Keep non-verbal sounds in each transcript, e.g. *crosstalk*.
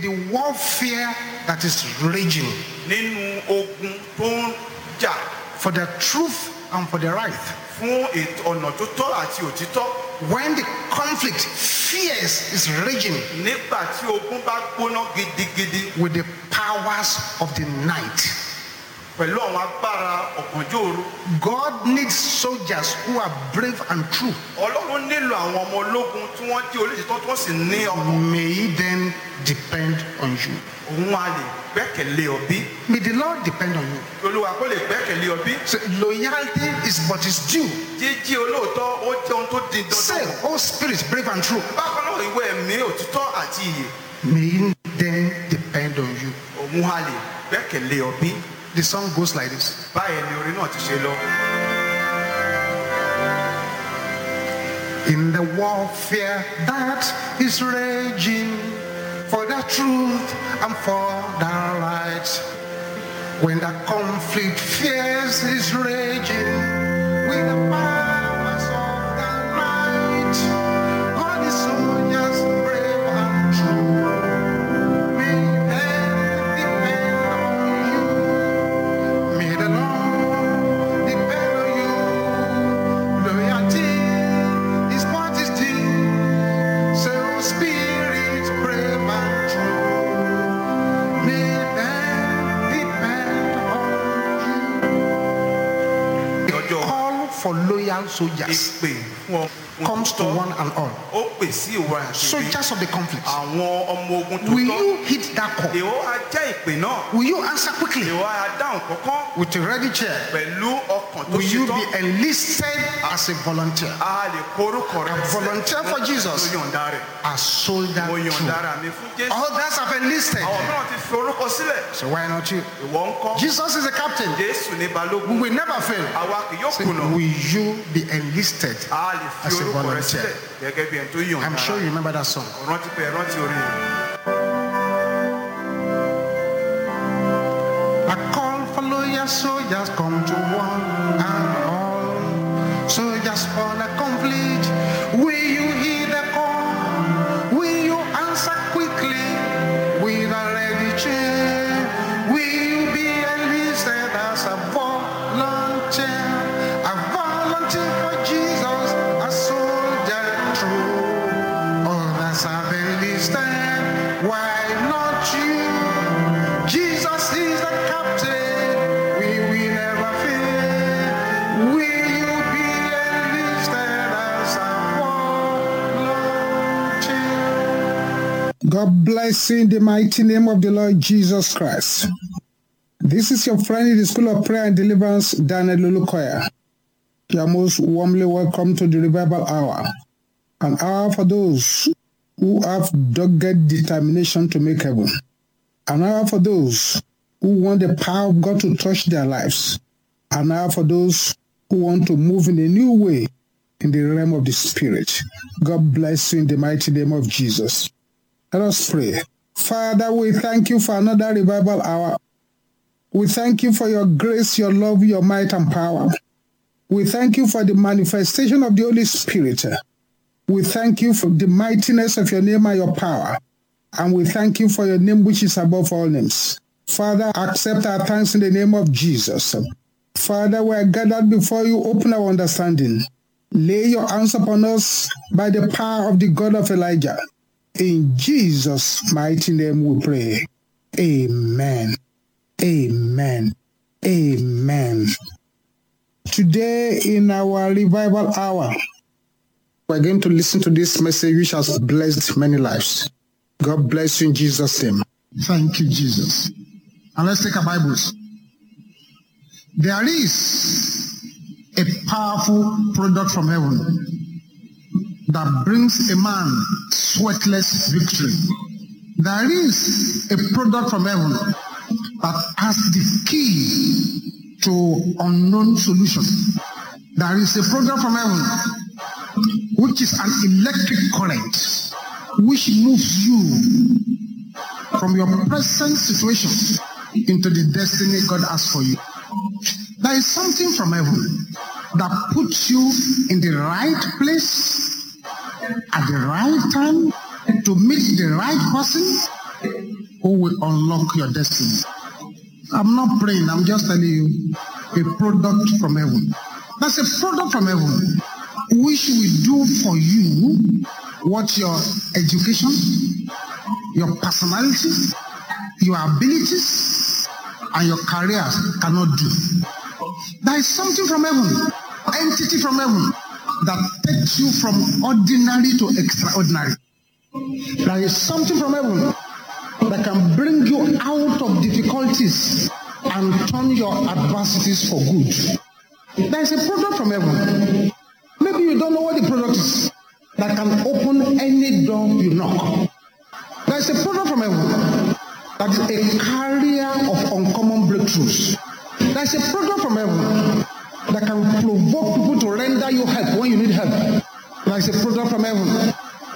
the warfare that is raging nínú ogun tó ń jà for the truth and for the right. fún ọ̀nà tó tọ́ àti òtítọ́ When the conflict, fierce, is raging nígbà tí ogun bá gbóná gidigidi with the powers of the night. Pẹ̀lú àwọn agbára ọ̀gànjọ́ òru God needs soldiers who are brave and true. ọlọ́run nílò àwọn ọmọ ológun tí wọ́n jẹ́ olóṣètò tí wọ́n sì ní ọkàn May he then depend on you. òun a lè gbẹ́kẹ̀lé ọbí May the Lord depend on you. olúwa kó lè gbẹ́kẹ̀lé ọbí So loyalty is but is due. jíjí olóòótọ́ ó jẹ́ ohun tó di Say, dandan oh spirit, brave and true. bákan náà ìwé ẹ̀mí òtítọ́ àti ìyè May he then depend on you. òun a lè gbẹ́kẹ̀lé ọbí The song goes like this. In the warfare that is raging for the truth and for the right, when the conflict fierce is raging with the powers soldiers ìpè fún ọ comes to one and all. ó pè sí ìwà àṣírí Soldiers of the conflict. àwọn ọmọ ogun tó Will tọ́ you hit that call? ìwọ á jẹ́ ìpè náà Will you answer quickly ìwọ á dáhùn kọ́kọ́ with a ready chair? Pẹ̀lú ọkàn tó Will you be enlisted as a volunteer? Ah, a lè korúkọ rẹ A volunteer for Jesus. mo yọ̀ǹda rẹ̀ A soldier too. rà mí fún jésù Others have enlisted. àwọn mìíràn ti fi orúkọ sílẹ̀ So why not you? ìwọ ń kọ́ Jesus is the captain. We will never fail. àwa kì yóò Say, kùnà will you be enlisted? a as a volunteer. sílẹ̀ gẹ́gẹ́ bí ẹni tó yọ̀ǹda I'm sure you remember that song. Loyal soldiers, come to one God bless you in the mighty name of the Lord Jesus Christ. This is your friend in the School of Prayer and Deliverance, Daniel Olukoya. You are most warmly welcome to the Revival Hour, an hour for those who have dogged determination to make heaven. An hour for those who want the power of God to touch their lives. An hour for those who want to move in a new way in the realm of the Spirit. God bless you in the mighty name of Jesus. Let us pray. Father, we thank you for another revival hour. We thank you for your grace, your love, your might, and power. We thank you for the manifestation of the Holy Spirit. We thank you for the mightiness of your name and your power. And we thank you for your name, which is above all names. Father, accept our thanks in the name of Jesus. Father, we are gathered before you. Open our understanding. Lay your hands upon us by the power of the God of Elijah. In Jesus' mighty name we pray. Amen. Amen. Amen. Today in our revival hour, we're going to listen to this message which has blessed many lives. God bless you in Jesus' name. Thank you, Jesus. And let's take our Bibles. There is a powerful product from heaven that brings a man sweatless victory. There is a product from heaven that has the key to unknown solution. There is a product from heaven which is an electric current which moves you from your present situation into the destiny God has for you. There is something from heaven that puts you in the right place at the right time to meet the right person who will unlock your destiny. I'm not praying, I'm just telling you a product from heaven. That's a product from heaven which will do for you what your education, your personality, your abilities, and your careers cannot do. There is something from heaven, entity from heaven, that takes you from ordinary to extraordinary. There is something from heaven that can bring you out of difficulties and turn your adversities for good. There is a product from heaven. Maybe you don't know what the product is that can open any door you knock. There is a product from heaven that is a carrier of uncommon breakthroughs. There is a product from heaven that can provoke help. There is a product from heaven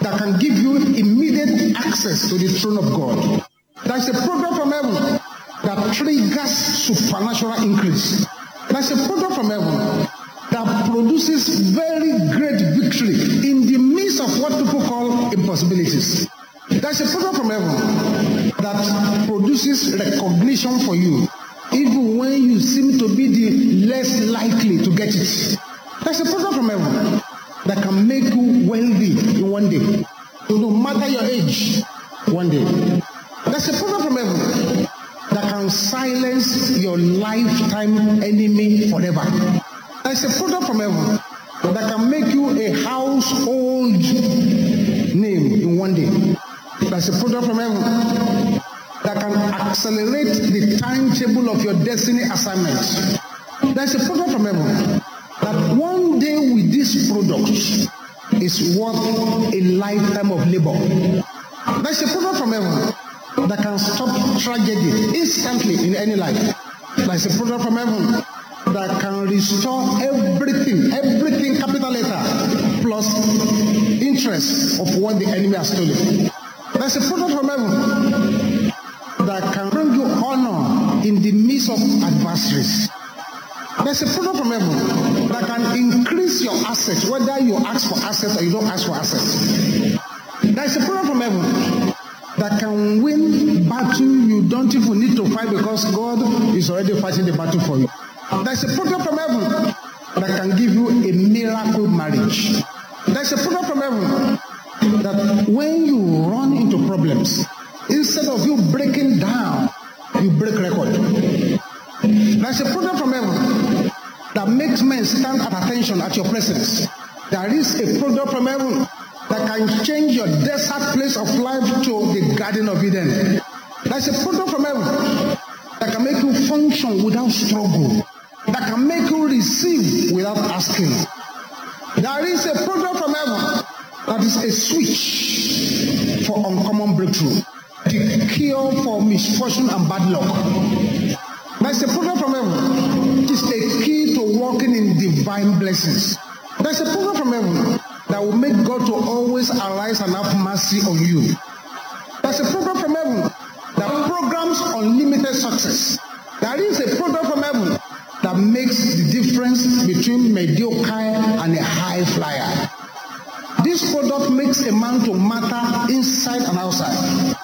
that can give you immediate access to the throne of God. There is a product from heaven that triggers supernatural increase. There is a product from heaven that produces very great victory in the midst of what people call impossibilities. There's a product from heaven that produces recognition for you, even when you seem to be the less likely to get it. There's a product from heaven that can make you wealthy in one day, no matter your age, one day. There's a product from heaven that can silence your lifetime enemy forever. There's a product from heaven that can make you a household name in one day. There's a product from heaven that can accelerate the timetable of your destiny assignment. There's a product from heaven that one day with this product is worth a lifetime of labor. There's a product from heaven that can stop tragedy instantly in any life. There's a product from heaven that can restore everything, everything capital letter plus interest of what the enemy has stolen. There's a product from heaven that can bring you honor in the midst of adversaries. There's a product from heaven that can increase your assets, whether you ask for assets or you don't ask for assets. There's a product from heaven that can win battle you don't even need to fight because God is already fighting the battle for you. There's a product from heaven that can give you a miracle marriage. There's a product from heaven that when you run into problems, instead of you breaking down, you break record. There's a product from heaven that makes men stand at attention at your presence. There is a product from heaven that can change your desert place of life to the Garden of Eden. There's a product from heaven that can make you function without struggle, that can make you receive without asking. There is a product from heaven that is a switch for uncommon breakthrough, the cure for misfortune and bad luck. There's a product from heaven. It is a key walking in divine blessings. There's a product from heaven that will make God to always arise and have mercy on you. There's a program from heaven that programs unlimited success. There is a program from heaven that makes the difference between mediocre and a high flyer. This product makes a man to matter inside and outside.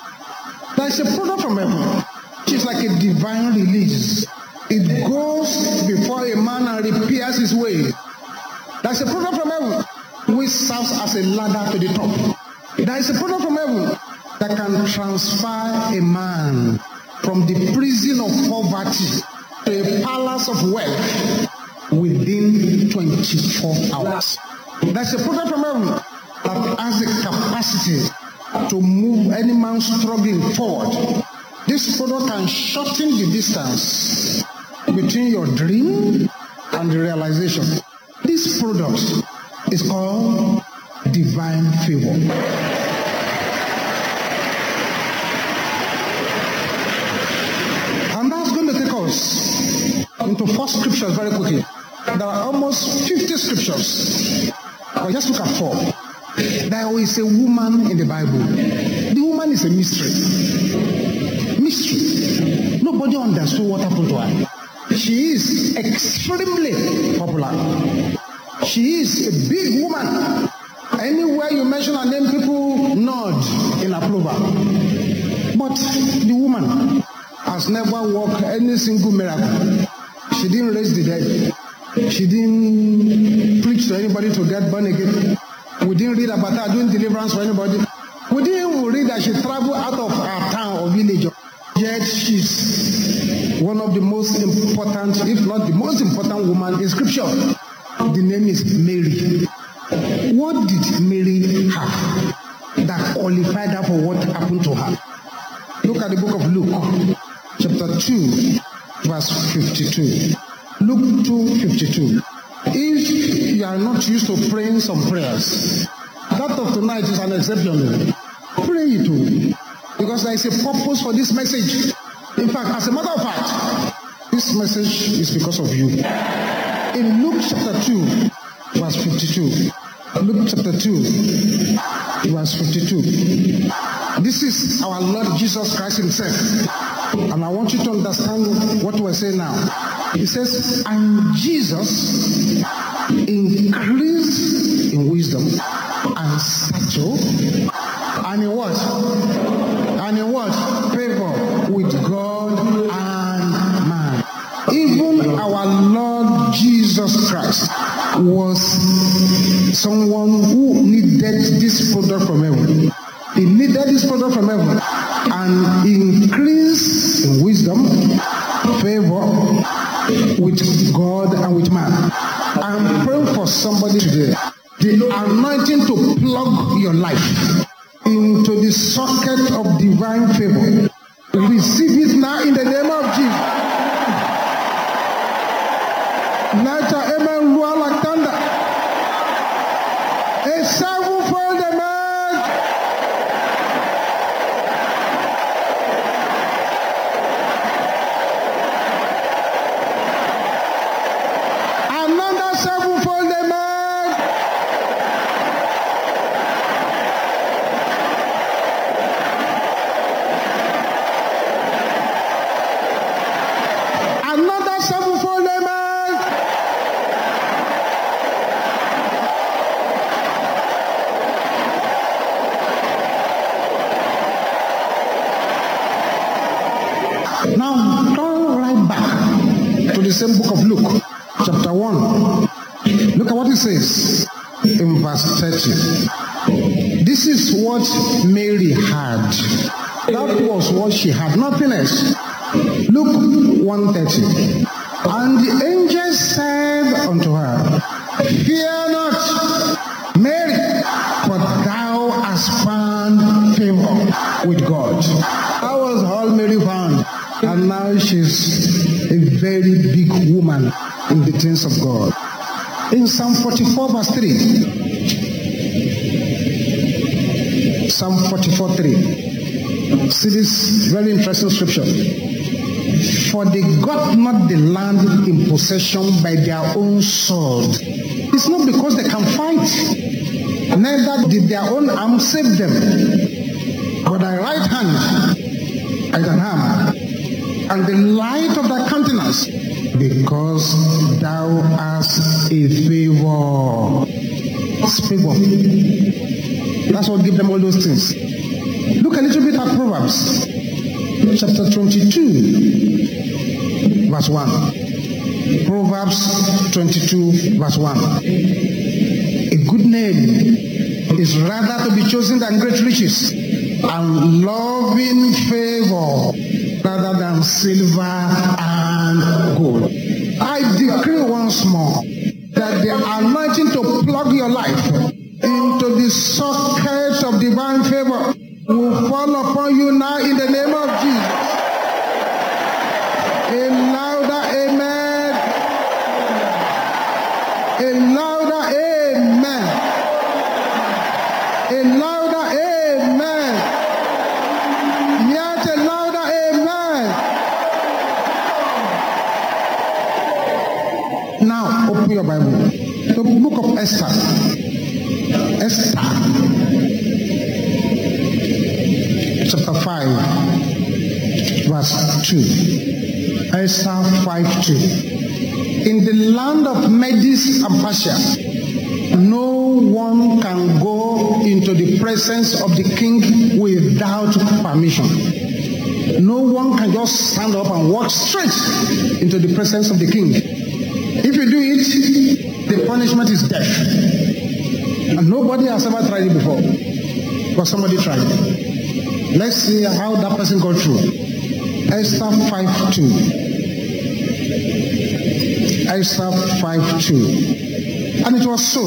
There is a product from heaven which is like a divine release. It goes before a man and repairs his way. There's a product from heaven which serves as a ladder to the top. There is a product from heaven that can transfer a man from the prison of poverty to a palace of wealth within 24 hours. There's a product from heaven that has the capacity to move any man struggling forward. This product can shorten the distance between your dream and the realization. This product is called divine favor. And that's going to take us into four scriptures very quickly. There are almost 50 scriptures. But just look at four. There is a woman in the Bible. The woman is a mystery. Mystery. Nobody understood what happened to her. She is extremely popular. She is a big woman. Anywhere you mention her name, people nod in approval. But the woman has never worked any single miracle. She didn't raise the dead. She didn't preach to anybody to get born again. We didn't read about her doing deliverance for anybody. We didn't read that she traveled out of her town or village. She's one of the most important, if not the most important woman in scripture. The name is Mary. What did Mary have that qualified her for what happened to her? Look at the book of Luke, chapter 2, verse 52. Luke 2, 52. If you are not used to praying some prayers, that of tonight is an exception. Pray it. Because there is a purpose for this message. In fact, as a matter of fact, this message is because of you. In Luke chapter 2, verse 52. Luke chapter 2, verse 52. This is our Lord Jesus Christ Himself. And I want you to understand what we're saying now. He says, And Jesus increased in wisdom and stature, and in what? And in what? Favor with God and man. Even our Lord Jesus Christ was someone who needed this product from heaven. He needed this product from heaven and increase in wisdom, favor with God and with man. I'm praying for somebody today. The anointing to plug your life into the socket of divine favor. Receive it now in the name of Jesus. Let your amen roar like thunder. A sevenfold amen. Another sevenfold amen. Another sevenfold amen. Now, turn right back to the book of Luke, chapter 1. Look at what it says in verse 30. This is what Mary had. That was what she had, nothing else. Luke 130. And the angel said unto her, Fear not, Mary, for thou hast found favor with God. How was all Mary found? And now she's very big woman in the things of God. In Psalm 44, verse 3. Psalm 44, 3. See this very interesting scripture. For they got not the land in possession by their own sword. It's not because they can fight. Neither did their own arm save them. But thy right hand is an arm, and the light of thy countenance, because thou hast a favor. It's favor. That's what give them all those things. Look a little bit at Proverbs, chapter 22, verse 1. Proverbs 22, verse 1. A good name is rather to be chosen than great riches, and loving favor rather than silver 5 2. In the land of Medes and Persia, no one can go into the presence of the king without permission. No one can just stand up and walk straight into the presence of the king. If you do it, the punishment is death. And nobody has ever tried it before. But somebody tried it. Let's see how that person got through. Esther 5 2. Esther 5 2. And it was so.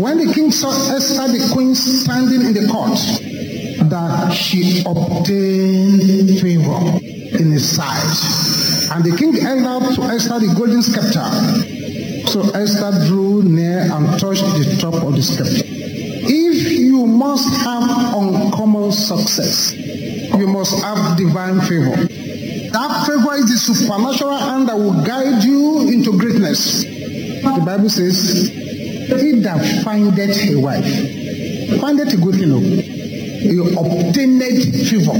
When the king saw Esther, the queen, standing in the court, that she obtained favor in his sight. And the king held out to Esther the golden scepter. So Esther drew near and touched the top of the scepter. If you must have uncommon success, you must have divine favor. That favor is the supernatural hand that will guide you into greatness. The Bible says, He that findeth a wife, findeth a good thing. oh. You obtained favor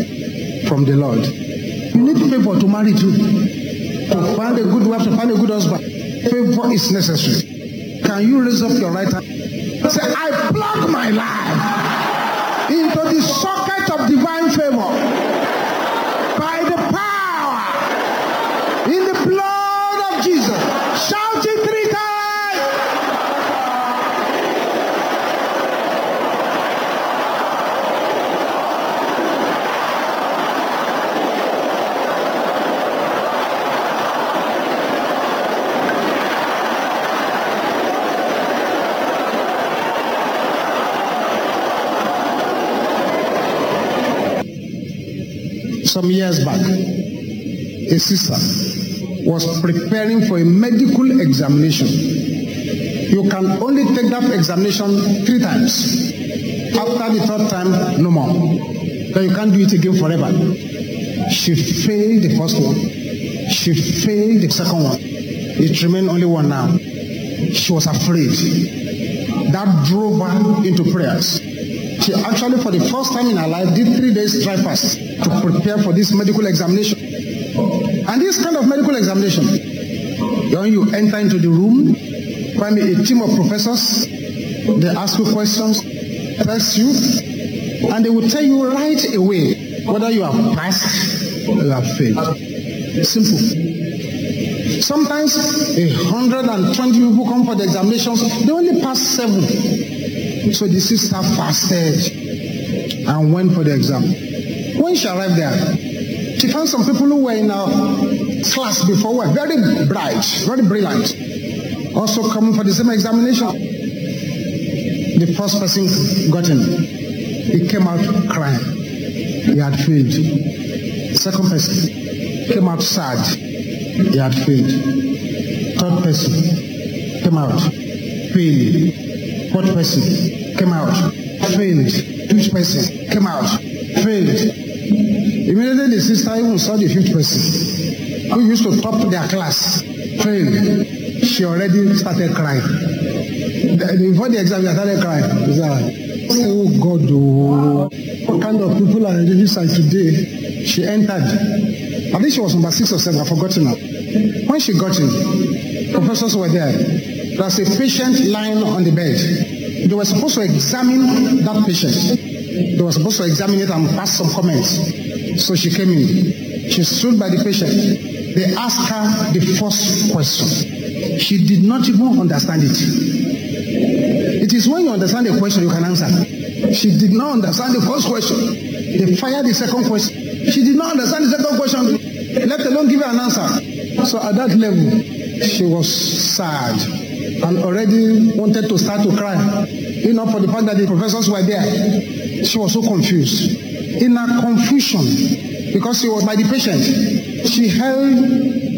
from the Lord. You need favor to marry too. To find a good wife, to find a good husband. Favor is necessary. Can you raise up your right hand? Say, I plug my life into the socket of divine favor by the power in the blood of Jesus. Shout it three times. Some years back, a sister was preparing for a medical examination. You can only take that examination three times. After the third time, no more. Then you can't do it again forever. She failed the first one. She failed the second one. It remained only one now. She was afraid. That drove her into prayers. She actually, for the first time in her life, did three days dry fast to prepare for this medical examination. And this kind of medical examination, when you enter into the room, find a team of professors, they ask you questions, test you, and they will tell you right away whether you have passed or you have failed. Simple. Sometimes a hundred and twenty people come for the examinations, they only pass seven. So the sister fasted and went for the exam. When she arrived there, she found some people who were in a class before were very bright, very brilliant, also coming for the same examination. The first person got in. He came out crying. He had failed. Second person came out sad. He had failed. Third person came out failed. Fourth person came out failed. Fifth person came out failed. Immediately the sister even saw the fifth person who used to top their class failed. She already started crying. Before the exam, she started crying. She said, Oh God, oh, what kind of people are in this side today? She entered. I think she was number six or seven, I've forgotten now. When she got in, professors were there. There was a patient lying on the bed. They were supposed to examine that patient. They were supposed to examine it and pass some comments. So she came in. She stood by the patient. They asked her the first question. She did not even understand it. It is when you understand the question you can answer. She did not understand the first question. They fired the second question. She did not understand the second question, let alone give her an answer. So at that level, she was sad and already wanted to start to cry. You know, for the fact that the professors were there. She was so confused. In her confusion, because she was by the patient, she held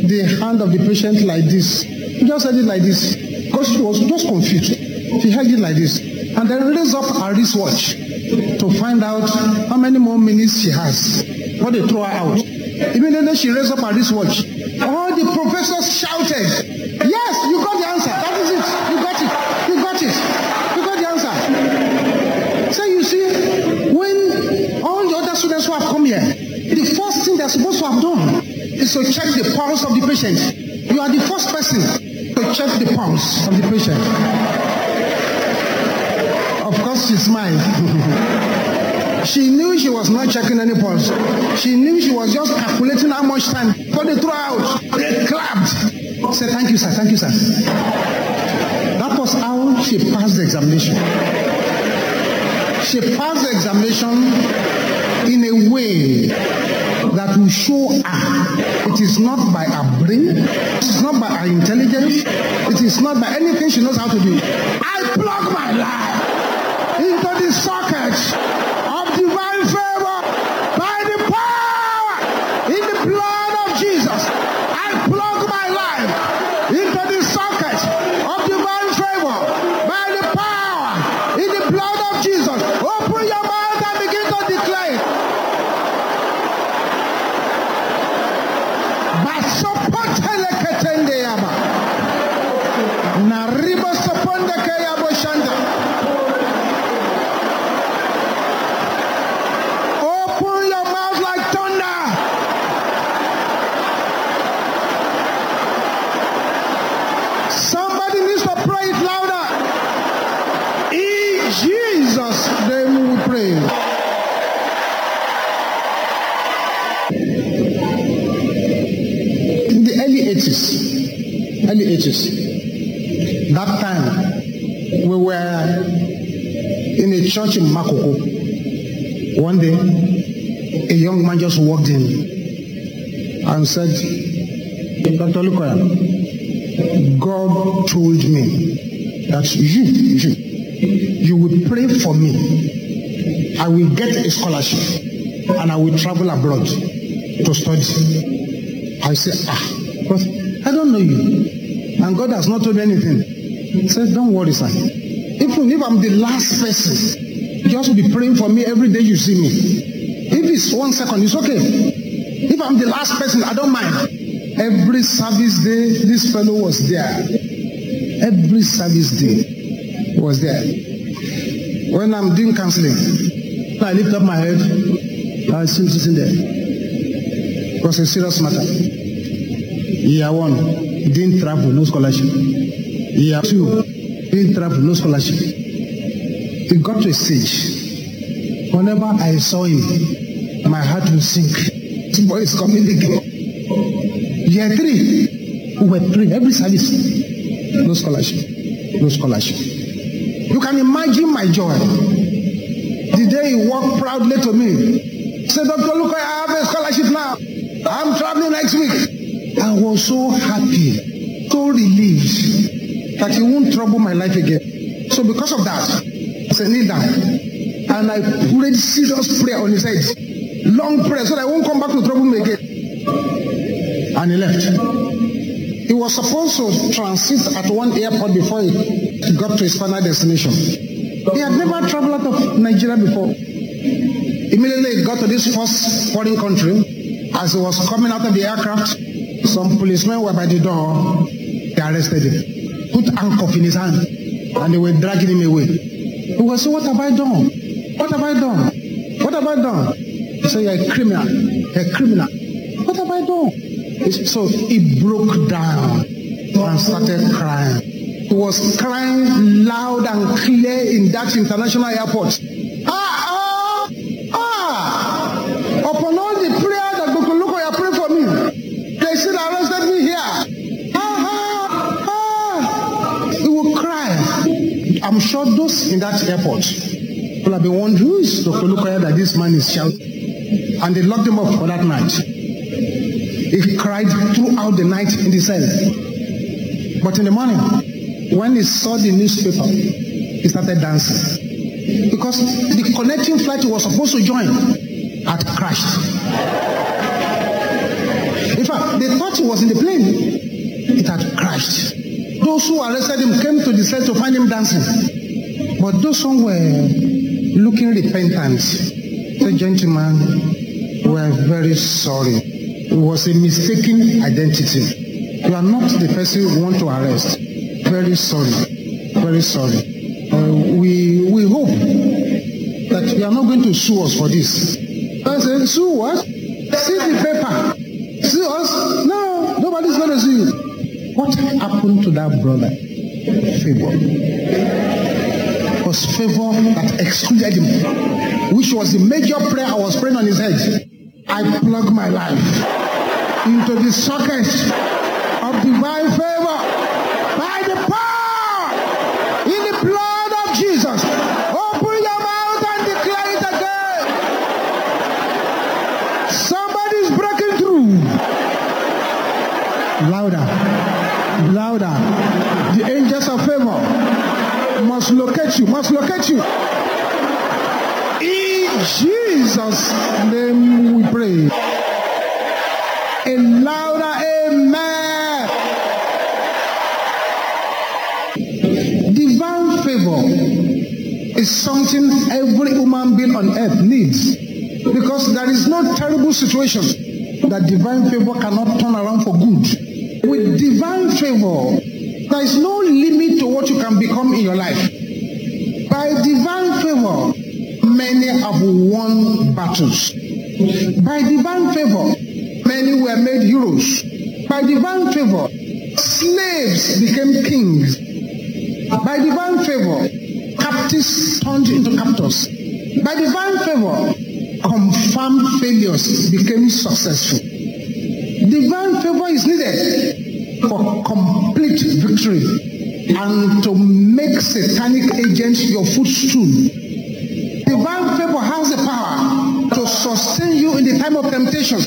the hand of the patient like this. She just held it like this. Because she was just confused. She held it like this. And then raised up her wristwatch to find out how many more minutes she has. When they throw her out. Immediately she raised up her wristwatch. All the professors shouted, Yes, they're supposed to have done is to check the pulse of the patient. You are the first person to check the pulse of the patient. Of course, she smiled. *laughs* She knew she was not checking any pulse. She knew she was just calculating how much time. But they threw out. They clapped. Say, thank you, sir. Thank you, sir. That was how she passed the examination. She passed the examination in a way that will show her it is not by her brain, it is not by her intelligence, it is not by anything she knows how to do. I plug my life into the socket Open your mouth like thunder. Somebody needs to pray it louder. In Jesus' name we pray. In the early 80s, early 80s, that time we were in a church in Makoko. One day, young man just walked in and said, Dr. Lukoya, God told me that you, you, you will pray for me. I will get a scholarship and I will travel abroad to study. I said, ah, but I don't know you. And God has not told me anything. He said, don't worry, sir. Even if I'm the last person, just be praying for me every day you see me. It's one second, it's okay. If I'm the last person, I don't mind. Every service day, this fellow was there. Every service day he was there. When I'm doing counseling, I lift up my head, I see him sitting there. It was a serious matter. Year one, didn't travel, no scholarship. Year two, didn't travel, no scholarship. It got to a stage. Whenever I saw him, my heart would sink. Boy is coming again. Year three, we were praying every service. No scholarship. No scholarship. You can imagine my joy. The day he walked proudly to me. Said, Dr. Luka, I have a scholarship now. I'm traveling next week. I was so happy, so relieved that he won't trouble my life again. So because of that, I said, kneel down. And I prayed serious prayer on his head. Long prayer so that I won't come back to trouble me again. And he left. He was supposed to transit at one airport before he got to his final destination. He had never traveled out of Nigeria before. Immediately he got to this first foreign country. As he was coming out of the aircraft, some policemen were by the door. They arrested him, put handcuff in his hand, and they were dragging him away. He was saying, What have I done? What have I done? What have I done? He said, You're a criminal. You're a criminal. What have I done? So he broke down and started crying. He was crying loud and clear in that international airport. Ah, ah, ah! Upon all the prayer that Dr. Lukoya prayed for me, they still arrested me here. Ah, ah, ah! He will cry. I'm sure those in that airport will have been wondering who is Dr. Lukoya that this man is shouting. And they locked him up for that night. He cried throughout the night in the cell. But in the morning, when he saw the newspaper, he started dancing. Because the connecting flight he was supposed to join had crashed. In fact, they thought he was in the plane. It had crashed. Those who arrested him came to the cell to find him dancing. But those who were looking repentant, the gentleman, were very sorry. It was a mistaken identity. You are not the person we want to arrest. Very sorry. Very sorry. Uh, we we hope that you are not going to sue us for this. I said, sue what? See the paper. Sue us? No, nobody's going to sue you. What happened to that brother? Favor. was favor that excluded him, which was the major prayer I was praying on his head. I plug my life into the socket of divine favor by the power in the blood of Jesus. Open your mouth and declare it again. Somebody's breaking through. Louder, louder. The angels of favor must locate you, must locate you. In Jesus' name we pray. A louder amen. Divine favor is something every human being on earth needs because there is no terrible situation that divine favor cannot turn around for good. With divine favor, there is no limit to what you can become in your life. By divine favor, many have won battles. By divine favor, many were made heroes. By divine favor, slaves became kings. By divine favor, captives turned into captors. By divine favor, confirmed failures became successful. Divine favor is needed for complete victory and to make satanic agents your footstool. Sustain you in the time of temptation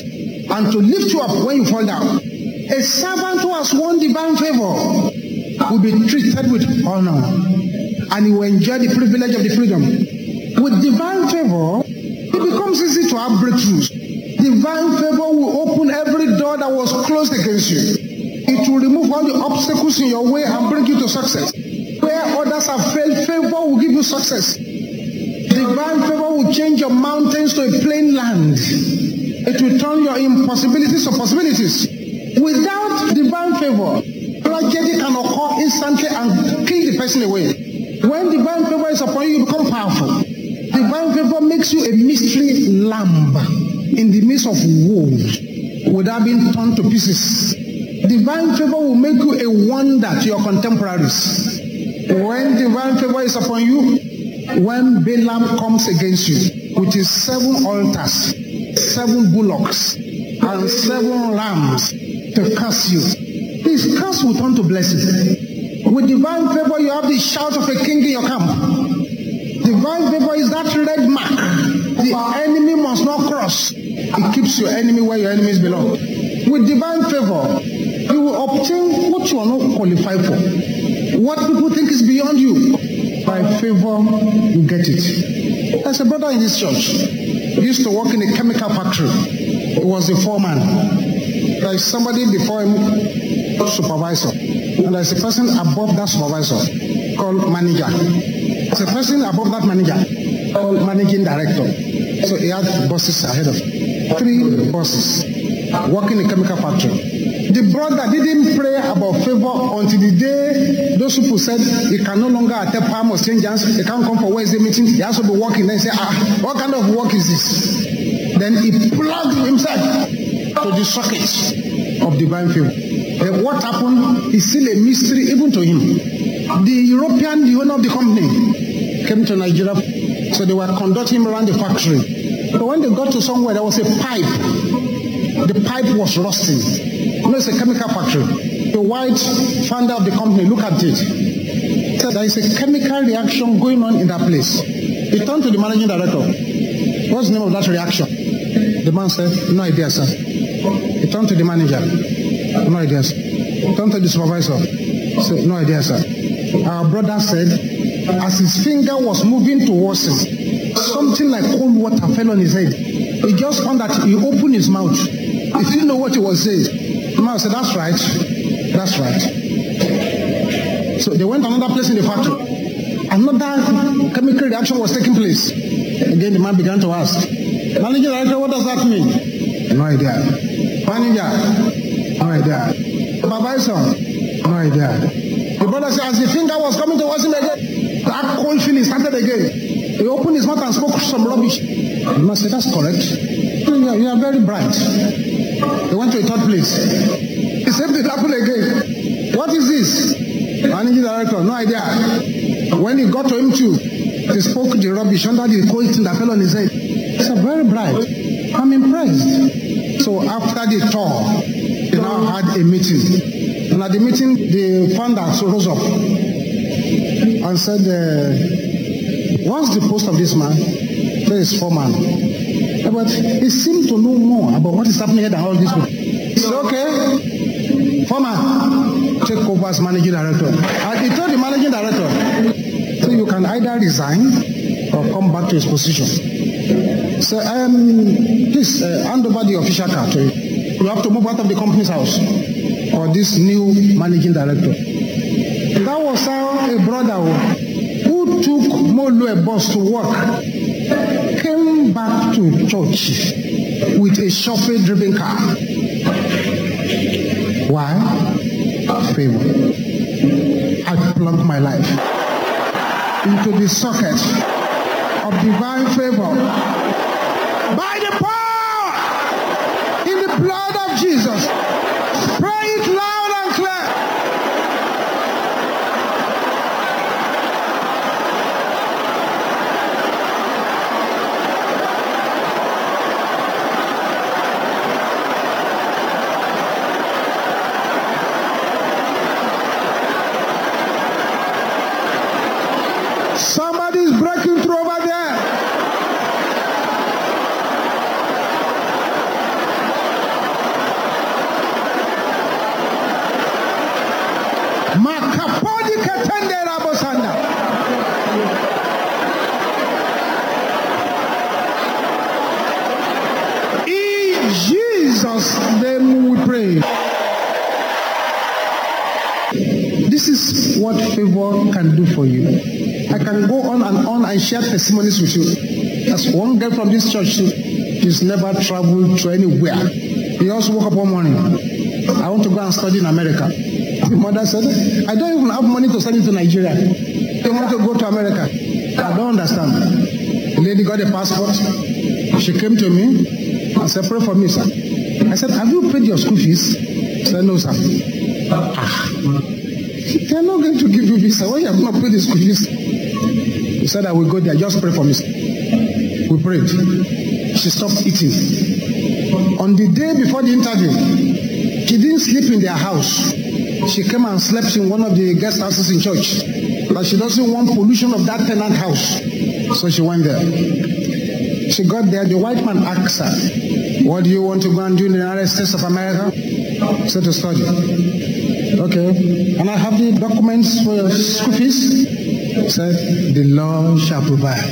and to lift you up when you fall down. A servant who has won divine favor will be treated with honor and he will enjoy the privilege of the freedom. With divine favor, it becomes easy to have breakthroughs. Divine favor will open every door that was closed against you. It will remove all the obstacles in your way and bring you to success. Where others have failed, favor will give you success. Divine favor will change your mountains to a plain land. It will turn your impossibilities to possibilities. Without divine favor, tragedy can occur instantly and kill the person away. When divine favor is upon you, you become powerful. Divine favor makes you a mystery lamb in the midst of wolves without being torn to pieces. Divine favor will make you a wonder to your contemporaries. When divine favor is upon you, when Balaam comes against you with his seven altars, seven bullocks, and seven lambs to curse you, his curse will turn to blessing. With divine favor, you have the shout of a king in your camp. Divine favor is that red mark. The enemy must not cross. It keeps your enemy where your enemies belong. With divine favor, you will obtain what you are not qualified for. What people think is beyond you. By favor, you get it. There's a brother in this church. He used to work in a chemical factory. He was the foreman. There is somebody before him, supervisor. And there's a person above that supervisor called manager. There's a person above that manager called managing director. So he had bosses ahead of him. Three bosses working in a chemical factory. The brother didn't pray about favor until the day those people said he can no longer attend palm or St. John's, he can't come for Wednesday meeting, he has to be working. Then he said, ah, what kind of work is this? Then he plugged himself to the socket of divine favor. And what happened is still a mystery even to him. The European, the owner of the company, came to Nigeria, so they were conducting him around the factory. But when they got to somewhere, there was a pipe. The pipe was rusting. You know, it's a chemical factory. The white founder of the company look at it. Said there is a chemical reaction going on in that place. He turned to the managing director. What's the name of that reaction? The man said, No idea, sir. He turned to the manager. No idea, sir. He turned to the supervisor. Said, No idea, sir. Our brother said, as his finger was moving towards him, something like cold water fell on his head. He just found that he opened his mouth. He didn't know what he was saying. The man said, That's right. That's right. So they went another place in the factory. Another chemical reaction was taking place. Again, the man began to ask, Manager director, what does that mean? No idea. Manager, no idea. Supervisor, no idea. The brother said, as the finger was coming towards him again, that cold feeling started again. He opened his mouth and spoke some rubbish. The man said, That's correct. You are, you are very bright. He went to a third place. He said, It happened again. What is this? Managing director, no idea. When he got to him too, He spoke the rubbish under the cold thing that fell on his head. It's a very bright. I'm impressed. So after the tour, they now had a meeting. And at the meeting, the founder rose up and said, uh, What's the post of this man? There is foreman. But he seemed to know more about what is happening here than all these people. Said, Okay, foreman, take over as managing director. And he told the managing director, So you can either resign or come back to his position. So, um, please uh, hand over the official card to you. You have to move out of the company's house or this new managing director. That was how a brother who took Molu a bus to work back to church with a chauffeur driven car. Why? Favor. I plugged my life into the socket of divine favor by the power in the blood of Jesus. Pray it loud and clear. Somebody's breaking through over there. Makapodi katende rabosanda. In Jesus' name we pray. This is what favor can do for you. I can go on and on and share testimonies with you. There's one girl from this church, she's never traveled to anywhere. He also woke up one morning. I want to go and study in America. The mother said, I don't even have money to send you to Nigeria. They want to go to America. I don't understand. The lady got a passport. She came to me and said, Pray for me, sir. I said, Have you paid your school fees? She said, No, sir. Ah. They are not going to give you visa. Why you have not paid the school fees? He said, I will go there. Just pray for me. We prayed. She stopped eating. On the day before the interview, she didn't sleep in their house. She came and slept in one of the guest houses in church. But she doesn't want pollution of that tenant house. So she went there. She got there. The white man asked her, What do you want to go and do in the United States of America? She said to study. Okay. And I have the documents for your school fees. Said, the Lord shall provide.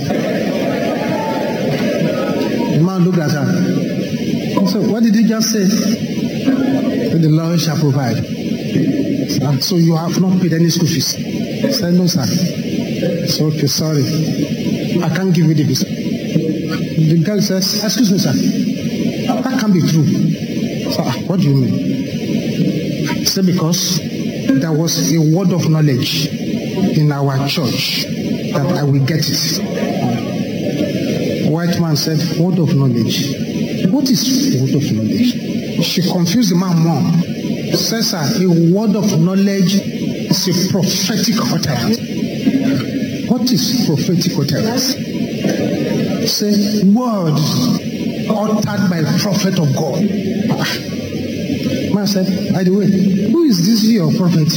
The man looked at her. He said, what did he just say? The Lord shall provide. And so you have not paid any school fees. He said, no, sir. So, okay, sorry. I can't give you the visa. The girl says, excuse me, sir. That can't be true. So, "Ah, what do you mean? He said, because there was a word of knowledge in our church that I will get it. White man said, word of knowledge. What is word of knowledge? She confused the man more. Says sir, a word of knowledge is a prophetic utterance. What is prophetic utterance? Say words uttered by prophet of God. Man said, by the way, who is this your prophet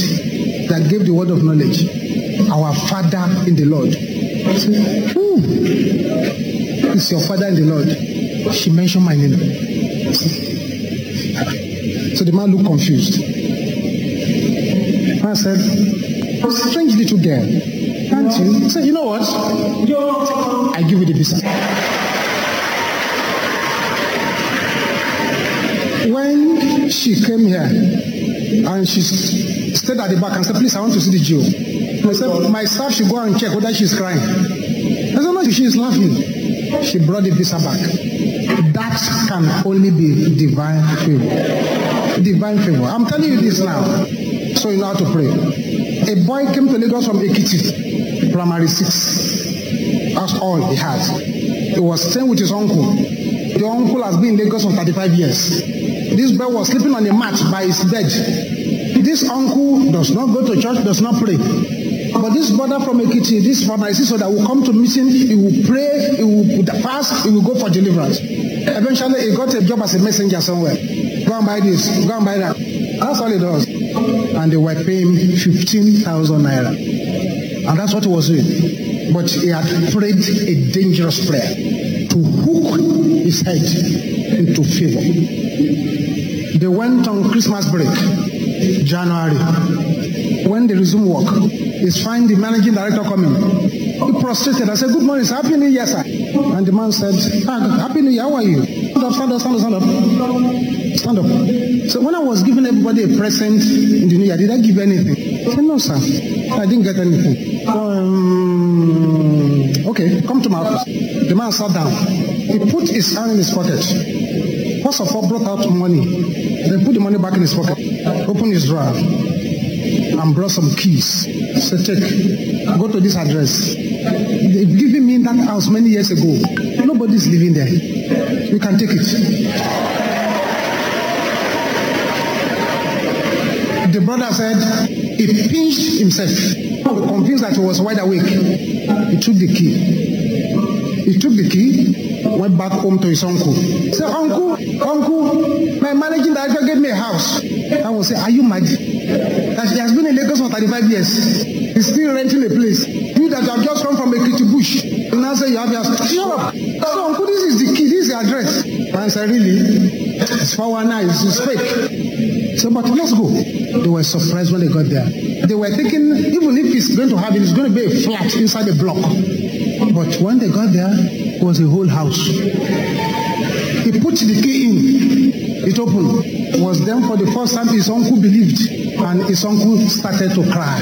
that gave the word of knowledge? Our father in the Lord. Said, who is your father in the Lord? She mentioned my name. So the man looked confused. I said, strange little girl. Can't you? He said, you know what? I give you the visa. When she came here and she stayed at the back and said, please, I want to see the Jew. Said, my staff should go and check whether she's crying. I said, no, she is laughing. She brought the visa back. That can only be divine favor. Divine favor. I'm telling you this now, so you know how to pray. A boy came to Lagos from Ekiti, primary six. That's all he has. He was staying with his uncle. The uncle has been in Lagos for 35 years. This boy was sleeping on a mat by his bed. This uncle does not go to church, does not pray. But this brother from Ekiti, this brother, is so that will come to meeting, he will pray, he will fast, he will go for deliverance. Eventually, he got a job as a messenger somewhere. Go and buy this, go and buy that. That's all he does. And they were paying 15,000 naira. And that's what he was doing. But he had prayed a dangerous prayer to hook his head into favor. They went on Christmas break, January. When they resumed work, he's find the managing director coming. He prostrated. I said, Good morning, sir. Happy New Year, sir. And the man said, ah, Happy New Year, how are you? Stand up, stand up, stand up, stand up. Stand up. So when I was giving everybody a present in the New Year, did I give anything? Said, No, sir. I didn't get anything. Um, okay, come to my office. The man sat down. He put his hand in his pocket. First of all, brought out money. Then put the money back in his pocket. Opened his drawer and brought some keys. Said, *laughs* take, go to this address. They've given me that house many years ago. Nobody's living there. You can take it. The brother said he pinched himself, convinced that he was wide awake. He took the key. He took the key, went back home to his uncle. He said, Uncle, Uncle, my managing director gave me a house. I will say, Are you mad? That he has been in Lagos for 35 years. He's still renting a place. You that have just come from a kitty bush. You now say you have your shut up. So, Uncle, this is the key, this is the address. I said, Really? It's 419, it's fake. So, but let's go. They were surprised when they got there. They were thinking, even if he's going to it, it's going to be a flat inside a block. But when they got there, it was a whole house. He put the key in. It opened. Was then for the first time his uncle believed. And his uncle started to cry.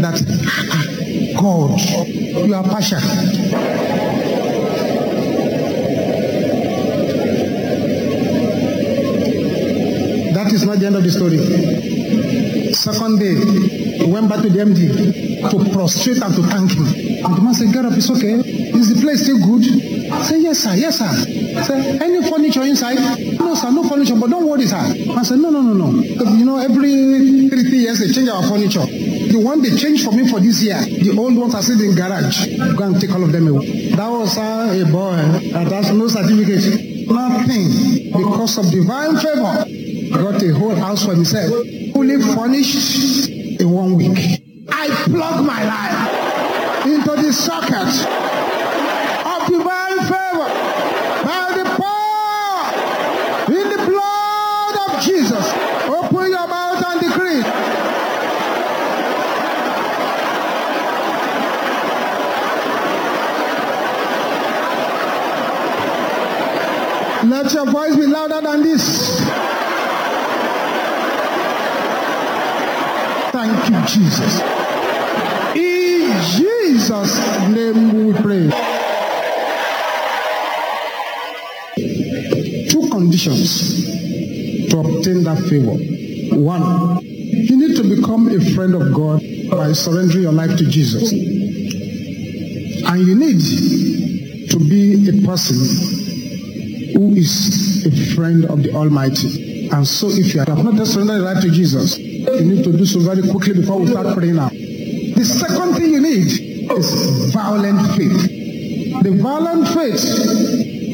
That, God, you are partial. That is not the end of the story. Second day, he went back to the MD to prostrate and to thank him. And the man said, Get up, it's okay. Is the place still good? Said, Yes, sir, yes, sir. Said, Any furniture inside? No, sir, no furniture, but don't worry, sir. I said, No, no, no, no. You know, every three, three years they change our furniture. The one they changed for me for this year, the old ones are still in garage. Go and take all of them away. That was uh, a boy that has no certificate. Nothing. Because of divine favor, got a whole house for himself, fully furnished in one week. I plug my life into the socket Let your voice be louder than this. Thank you, Jesus. In Jesus' name we pray. Two conditions to obtain that favor. One, you need to become a friend of God by surrendering your life to Jesus. And you need to be a person who is a friend of the Almighty. And so if you have not surrendered your life to Jesus, you need to do so very quickly before we start praying now. The second thing you need is violent faith. The violent faith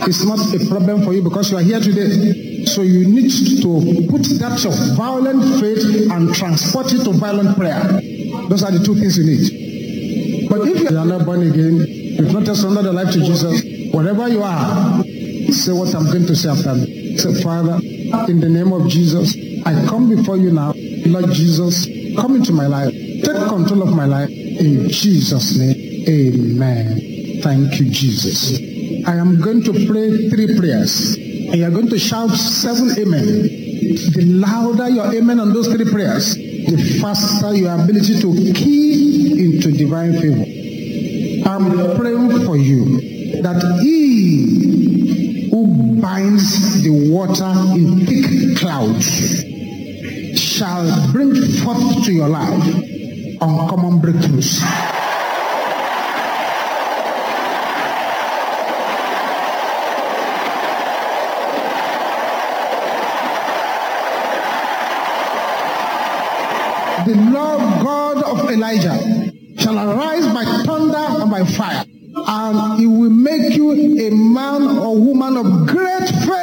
is not a problem for you because you are here today. So you need to put that your violent faith and transport it to violent prayer. Those are the two things you need. But if you are not born again, you've not surrendered your life to Jesus, wherever you are, say what I'm going to say after me. Say, Father, in the name of Jesus, I come before you now. Lord Jesus, come into my life. Take control of my life. In Jesus' name, amen. Thank you, Jesus. I am going to pray three prayers. And you are going to shout seven amen. The louder your amen on those three prayers, the faster your ability to key into divine favor. I'm praying for you that he who binds the water in thick clouds shall bring forth to your life uncommon breakthroughs. The Lord God of Elijah shall arise by thunder and by fire, and he will make you a man or woman of great favor.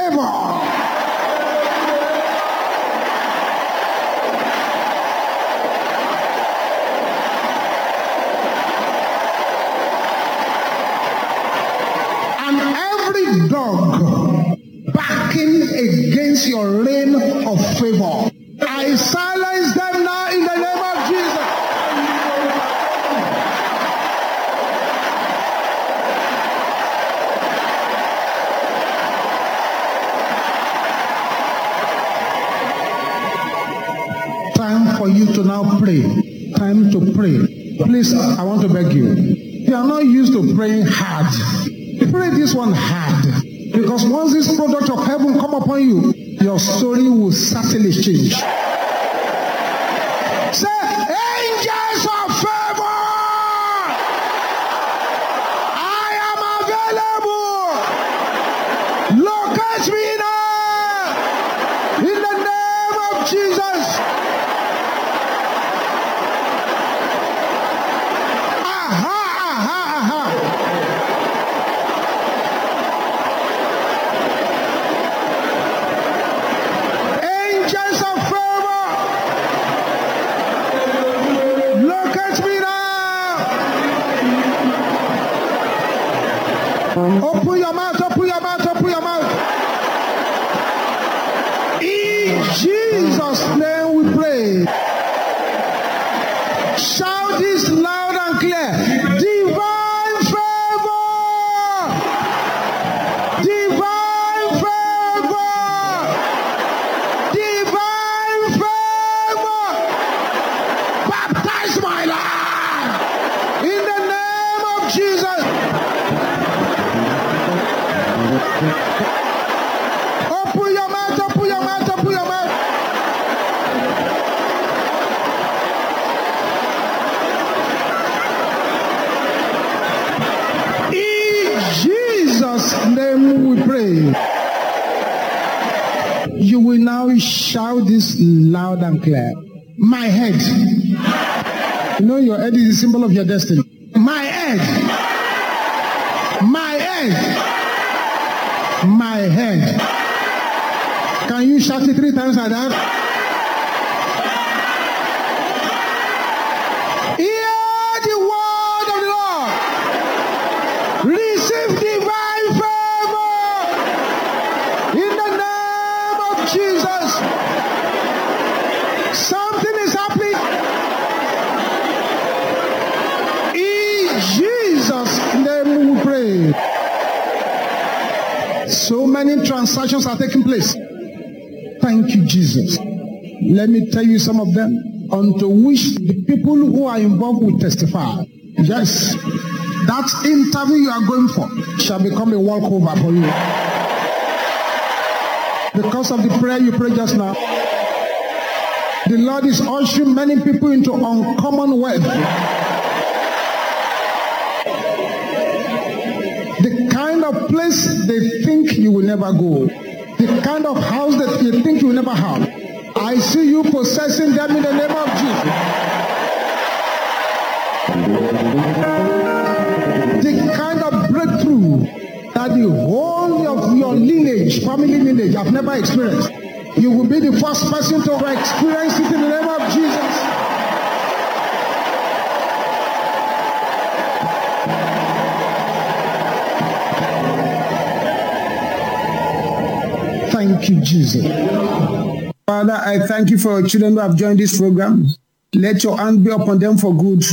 You to now pray. Time to pray. Please, I want to beg you. You are not used to praying hard. Pray this one hard. Because once this product of heaven come upon you, your story will certainly change. Say, angels of favor! I am available! Locate me now! In the name of Jesus! Aha, aha, aha. Angels of favor. Look at me now. Open your mouth, open your mouth, open your mouth. In Jesus' name we pray. Shout this loud and clear. Divine favor. Divine favor. Divine favor. Baptize my life. In the name of Jesus. Open your mouth, open your mouth, open your mouth. In Jesus' name we pray. You shout this loud and clear. My head. You know your head is the symbol of your destiny. My head. My head. My head. Can you shout it three times like that? Hear the word of the Lord. Receive divine favor in the name of Jesus. Something is happening in Jesus' name. We pray. So many transactions are taking place. Thank you, Jesus. Let me tell you some of them, unto which the people who are involved will testify. Yes, that interview you are going for shall become a walkover for you. Because of the prayer you prayed just now, the Lord is ushering many people into uncommon wealth. Will never go. The kind of house that you think you will never have. I see you possessing them in the name of Jesus. The kind of breakthrough that the whole of your lineage, family lineage, have never experienced. You will be the first person to experience it in the name of Jesus. Thank you, Jesus. Father, I thank you for your children who have joined this program. Let your hand be upon them for good.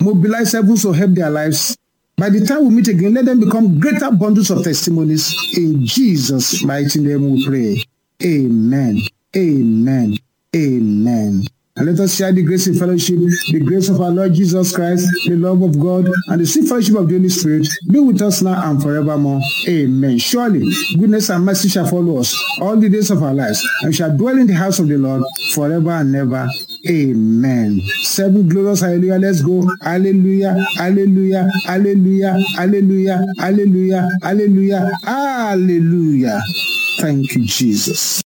Mobilize heavens to help their lives. By the time we meet again, let them become greater bundles of testimonies. In Jesus' mighty name we pray. Amen. Amen. Amen. And let us share the grace and fellowship, the grace of our Lord Jesus Christ, the love of God, and the sweet fellowship of the Holy Spirit be with us now and forevermore. Amen. Surely, goodness and mercy shall follow us all the days of our lives, and we shall dwell in the house of the Lord forever and ever. Amen. Seven glorious hallelujah. Let's go. Hallelujah. Hallelujah. Hallelujah. Hallelujah. Hallelujah. Hallelujah. Hallelujah. Thank you, Jesus.